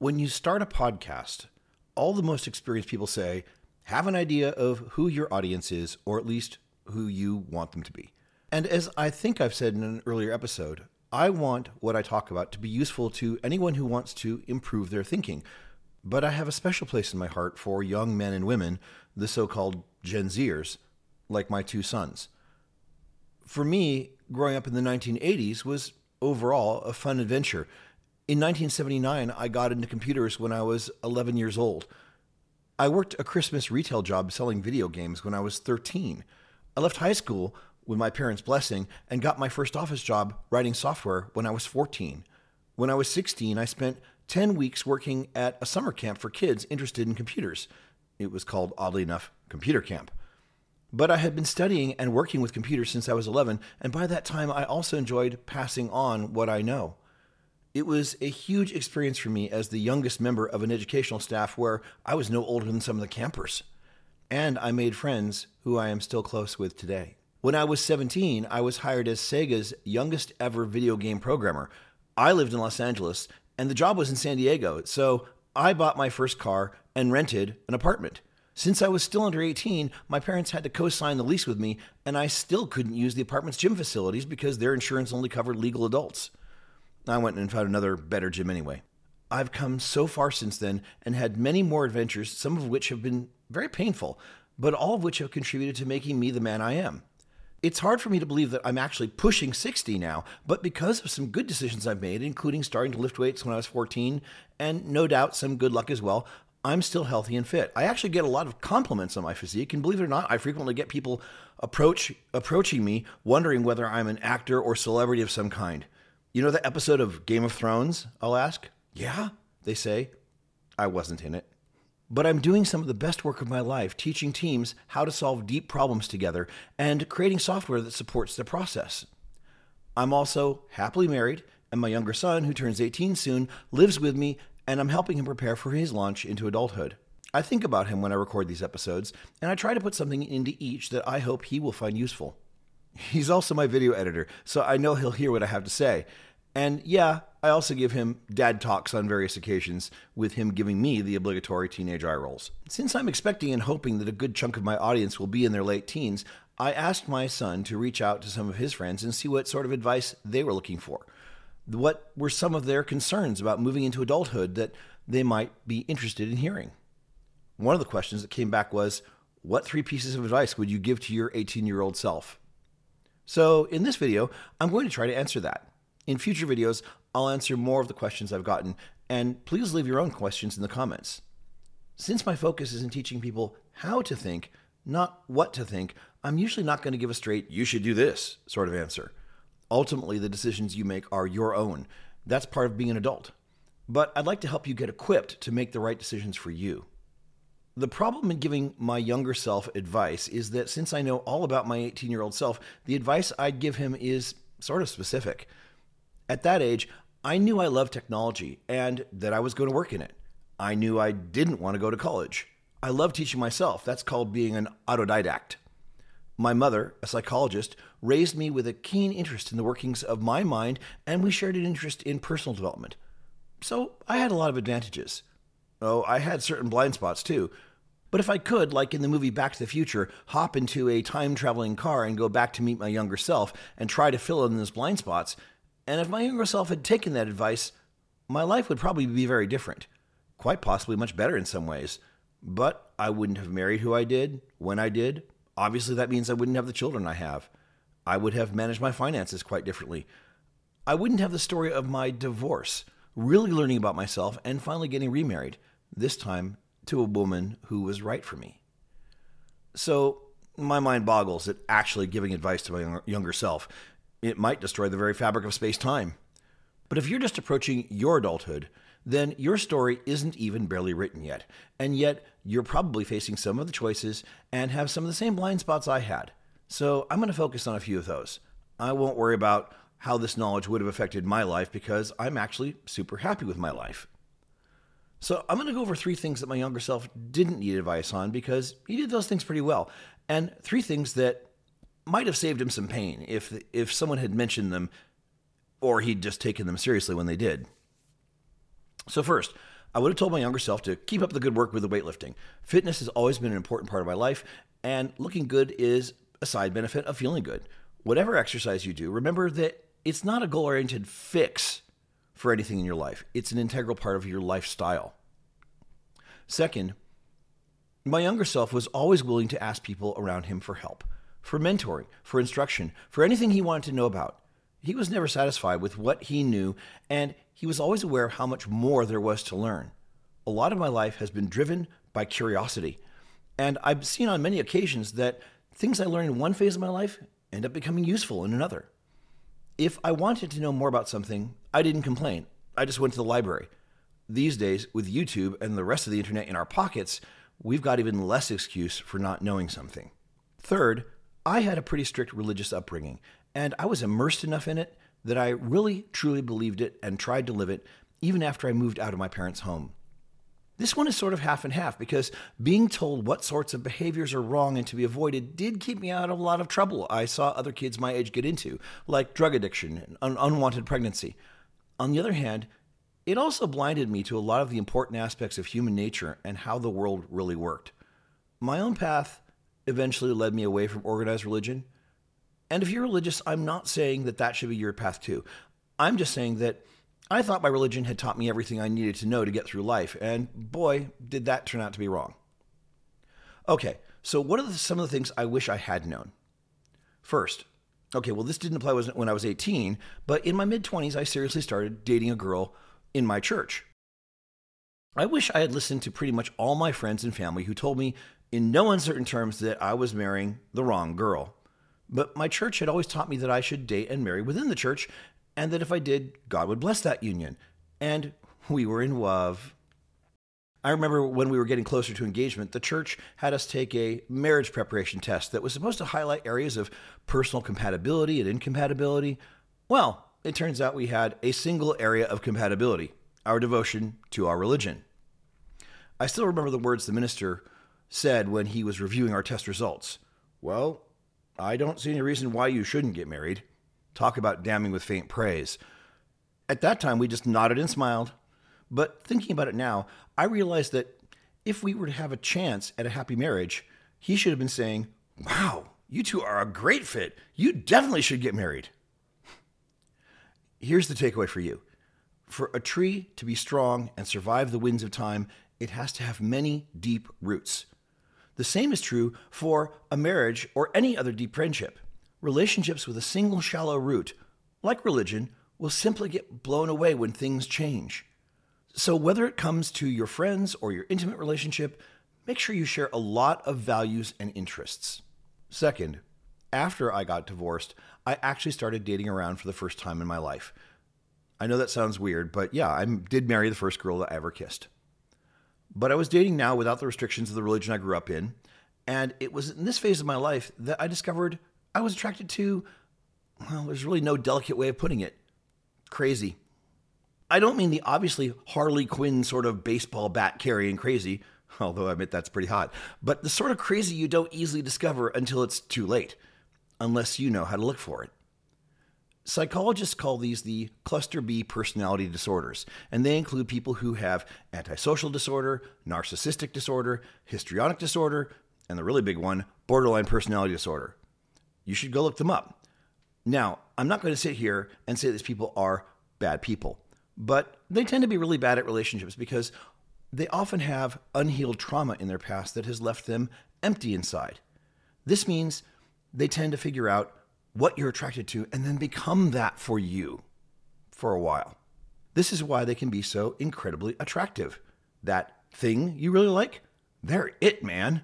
When you start a podcast, all the most experienced people say, have an idea of who your audience is, or at least who you want them to be. And as I think I've said in an earlier episode, I want what I talk about to be useful to anyone who wants to improve their thinking. But I have a special place in my heart for young men and women, the so called Gen Zers, like my two sons. For me, growing up in the 1980s was overall a fun adventure. In 1979, I got into computers when I was 11 years old. I worked a Christmas retail job selling video games when I was 13. I left high school with my parents' blessing and got my first office job writing software when I was 14. When I was 16, I spent 10 weeks working at a summer camp for kids interested in computers. It was called, oddly enough, Computer Camp. But I had been studying and working with computers since I was 11, and by that time I also enjoyed passing on what I know. It was a huge experience for me as the youngest member of an educational staff where I was no older than some of the campers. And I made friends who I am still close with today. When I was 17, I was hired as Sega's youngest ever video game programmer. I lived in Los Angeles and the job was in San Diego, so I bought my first car and rented an apartment. Since I was still under 18, my parents had to co sign the lease with me, and I still couldn't use the apartment's gym facilities because their insurance only covered legal adults. I went and found another better gym anyway. I've come so far since then and had many more adventures, some of which have been very painful, but all of which have contributed to making me the man I am. It's hard for me to believe that I'm actually pushing 60 now, but because of some good decisions I've made, including starting to lift weights when I was 14, and no doubt some good luck as well, I'm still healthy and fit. I actually get a lot of compliments on my physique, and believe it or not, I frequently get people approach approaching me wondering whether I'm an actor or celebrity of some kind. You know the episode of Game of Thrones? I'll ask. Yeah, they say. I wasn't in it. But I'm doing some of the best work of my life teaching teams how to solve deep problems together and creating software that supports the process. I'm also happily married, and my younger son, who turns 18 soon, lives with me and I'm helping him prepare for his launch into adulthood. I think about him when I record these episodes, and I try to put something into each that I hope he will find useful. He's also my video editor, so I know he'll hear what I have to say. And yeah, I also give him dad talks on various occasions, with him giving me the obligatory teenage eye rolls. Since I'm expecting and hoping that a good chunk of my audience will be in their late teens, I asked my son to reach out to some of his friends and see what sort of advice they were looking for what were some of their concerns about moving into adulthood that they might be interested in hearing. One of the questions that came back was, What three pieces of advice would you give to your 18 year old self? So, in this video, I'm going to try to answer that. In future videos, I'll answer more of the questions I've gotten, and please leave your own questions in the comments. Since my focus is in teaching people how to think, not what to think, I'm usually not going to give a straight, you should do this sort of answer. Ultimately, the decisions you make are your own. That's part of being an adult. But I'd like to help you get equipped to make the right decisions for you. The problem in giving my younger self advice is that since I know all about my 18 year old self, the advice I'd give him is sort of specific. At that age, I knew I loved technology and that I was going to work in it. I knew I didn't want to go to college. I love teaching myself. That's called being an autodidact. My mother, a psychologist, raised me with a keen interest in the workings of my mind, and we shared an interest in personal development. So I had a lot of advantages. Oh, I had certain blind spots too. But if I could, like in the movie Back to the Future, hop into a time traveling car and go back to meet my younger self and try to fill in those blind spots, and if my younger self had taken that advice, my life would probably be very different. Quite possibly much better in some ways. But I wouldn't have married who I did, when I did, Obviously, that means I wouldn't have the children I have. I would have managed my finances quite differently. I wouldn't have the story of my divorce, really learning about myself, and finally getting remarried, this time to a woman who was right for me. So, my mind boggles at actually giving advice to my younger self. It might destroy the very fabric of space time. But if you're just approaching your adulthood, then your story isn't even barely written yet. And yet, you're probably facing some of the choices and have some of the same blind spots I had. So, I'm going to focus on a few of those. I won't worry about how this knowledge would have affected my life because I'm actually super happy with my life. So, I'm going to go over three things that my younger self didn't need advice on because he did those things pretty well, and three things that might have saved him some pain if if someone had mentioned them or he'd just taken them seriously when they did. So, first, I would have told my younger self to keep up the good work with the weightlifting. Fitness has always been an important part of my life, and looking good is a side benefit of feeling good. Whatever exercise you do, remember that it's not a goal oriented fix for anything in your life, it's an integral part of your lifestyle. Second, my younger self was always willing to ask people around him for help, for mentoring, for instruction, for anything he wanted to know about. He was never satisfied with what he knew, and he was always aware of how much more there was to learn. A lot of my life has been driven by curiosity, and I've seen on many occasions that things I learned in one phase of my life end up becoming useful in another. If I wanted to know more about something, I didn't complain. I just went to the library. These days, with YouTube and the rest of the internet in our pockets, we've got even less excuse for not knowing something. Third, I had a pretty strict religious upbringing, and I was immersed enough in it that I really truly believed it and tried to live it even after I moved out of my parents' home. This one is sort of half and half because being told what sorts of behaviors are wrong and to be avoided did keep me out of a lot of trouble I saw other kids my age get into, like drug addiction and un- unwanted pregnancy. On the other hand, it also blinded me to a lot of the important aspects of human nature and how the world really worked. My own path eventually led me away from organized religion. And if you're religious, I'm not saying that that should be your path too. I'm just saying that I thought my religion had taught me everything I needed to know to get through life, and boy, did that turn out to be wrong. Okay, so what are the, some of the things I wish I had known? First, okay, well, this didn't apply when I was 18, but in my mid 20s, I seriously started dating a girl in my church. I wish I had listened to pretty much all my friends and family who told me in no uncertain terms that I was marrying the wrong girl. But my church had always taught me that I should date and marry within the church, and that if I did, God would bless that union. And we were in love. I remember when we were getting closer to engagement, the church had us take a marriage preparation test that was supposed to highlight areas of personal compatibility and incompatibility. Well, it turns out we had a single area of compatibility our devotion to our religion. I still remember the words the minister said when he was reviewing our test results. Well, I don't see any reason why you shouldn't get married. Talk about damning with faint praise. At that time, we just nodded and smiled. But thinking about it now, I realized that if we were to have a chance at a happy marriage, he should have been saying, Wow, you two are a great fit. You definitely should get married. Here's the takeaway for you for a tree to be strong and survive the winds of time, it has to have many deep roots. The same is true for a marriage or any other deep friendship. Relationships with a single shallow root, like religion, will simply get blown away when things change. So, whether it comes to your friends or your intimate relationship, make sure you share a lot of values and interests. Second, after I got divorced, I actually started dating around for the first time in my life. I know that sounds weird, but yeah, I did marry the first girl that I ever kissed. But I was dating now without the restrictions of the religion I grew up in. And it was in this phase of my life that I discovered I was attracted to, well, there's really no delicate way of putting it crazy. I don't mean the obviously Harley Quinn sort of baseball bat carrying crazy, although I admit that's pretty hot, but the sort of crazy you don't easily discover until it's too late, unless you know how to look for it. Psychologists call these the cluster B personality disorders, and they include people who have antisocial disorder, narcissistic disorder, histrionic disorder, and the really big one, borderline personality disorder. You should go look them up. Now, I'm not going to sit here and say these people are bad people, but they tend to be really bad at relationships because they often have unhealed trauma in their past that has left them empty inside. This means they tend to figure out what you're attracted to and then become that for you for a while. This is why they can be so incredibly attractive. That thing you really like, they're it, man.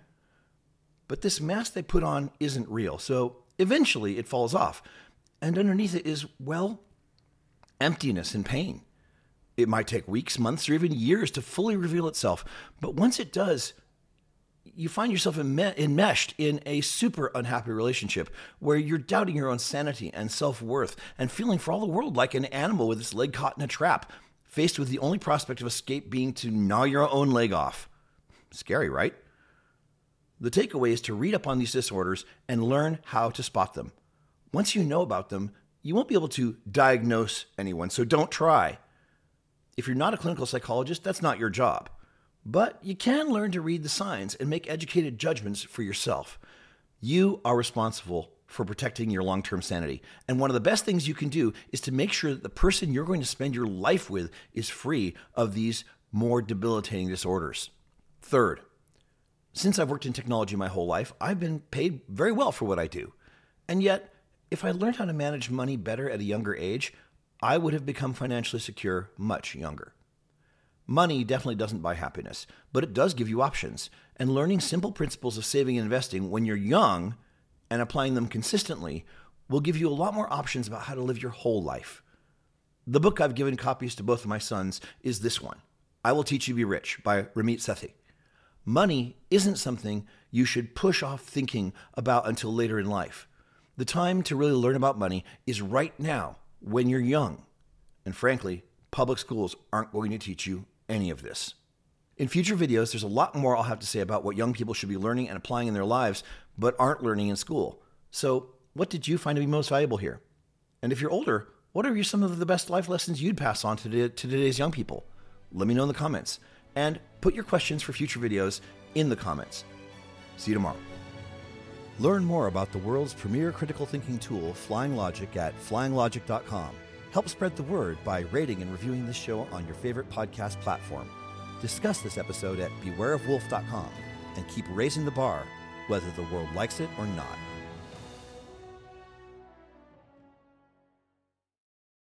But this mask they put on isn't real, so eventually it falls off. And underneath it is, well, emptiness and pain. It might take weeks, months, or even years to fully reveal itself, but once it does, you find yourself enmeshed in a super unhappy relationship where you're doubting your own sanity and self worth and feeling for all the world like an animal with its leg caught in a trap, faced with the only prospect of escape being to gnaw your own leg off. Scary, right? The takeaway is to read up on these disorders and learn how to spot them. Once you know about them, you won't be able to diagnose anyone, so don't try. If you're not a clinical psychologist, that's not your job. But you can learn to read the signs and make educated judgments for yourself. You are responsible for protecting your long term sanity. And one of the best things you can do is to make sure that the person you're going to spend your life with is free of these more debilitating disorders. Third, since I've worked in technology my whole life, I've been paid very well for what I do. And yet, if I learned how to manage money better at a younger age, I would have become financially secure much younger. Money definitely doesn't buy happiness, but it does give you options. And learning simple principles of saving and investing when you're young and applying them consistently will give you a lot more options about how to live your whole life. The book I've given copies to both of my sons is this one I Will Teach You to Be Rich by Ramit Sethi. Money isn't something you should push off thinking about until later in life. The time to really learn about money is right now when you're young. And frankly, public schools aren't going to teach you any of this. In future videos, there's a lot more I'll have to say about what young people should be learning and applying in their lives, but aren't learning in school. So, what did you find to be most valuable here? And if you're older, what are some of the best life lessons you'd pass on to, to today's young people? Let me know in the comments. And put your questions for future videos in the comments. See you tomorrow. Learn more about the world's premier critical thinking tool, Flying Logic, at flyinglogic.com. Help spread the word by rating and reviewing this show on your favorite podcast platform. Discuss this episode at bewareofwolf.com and keep raising the bar, whether the world likes it or not.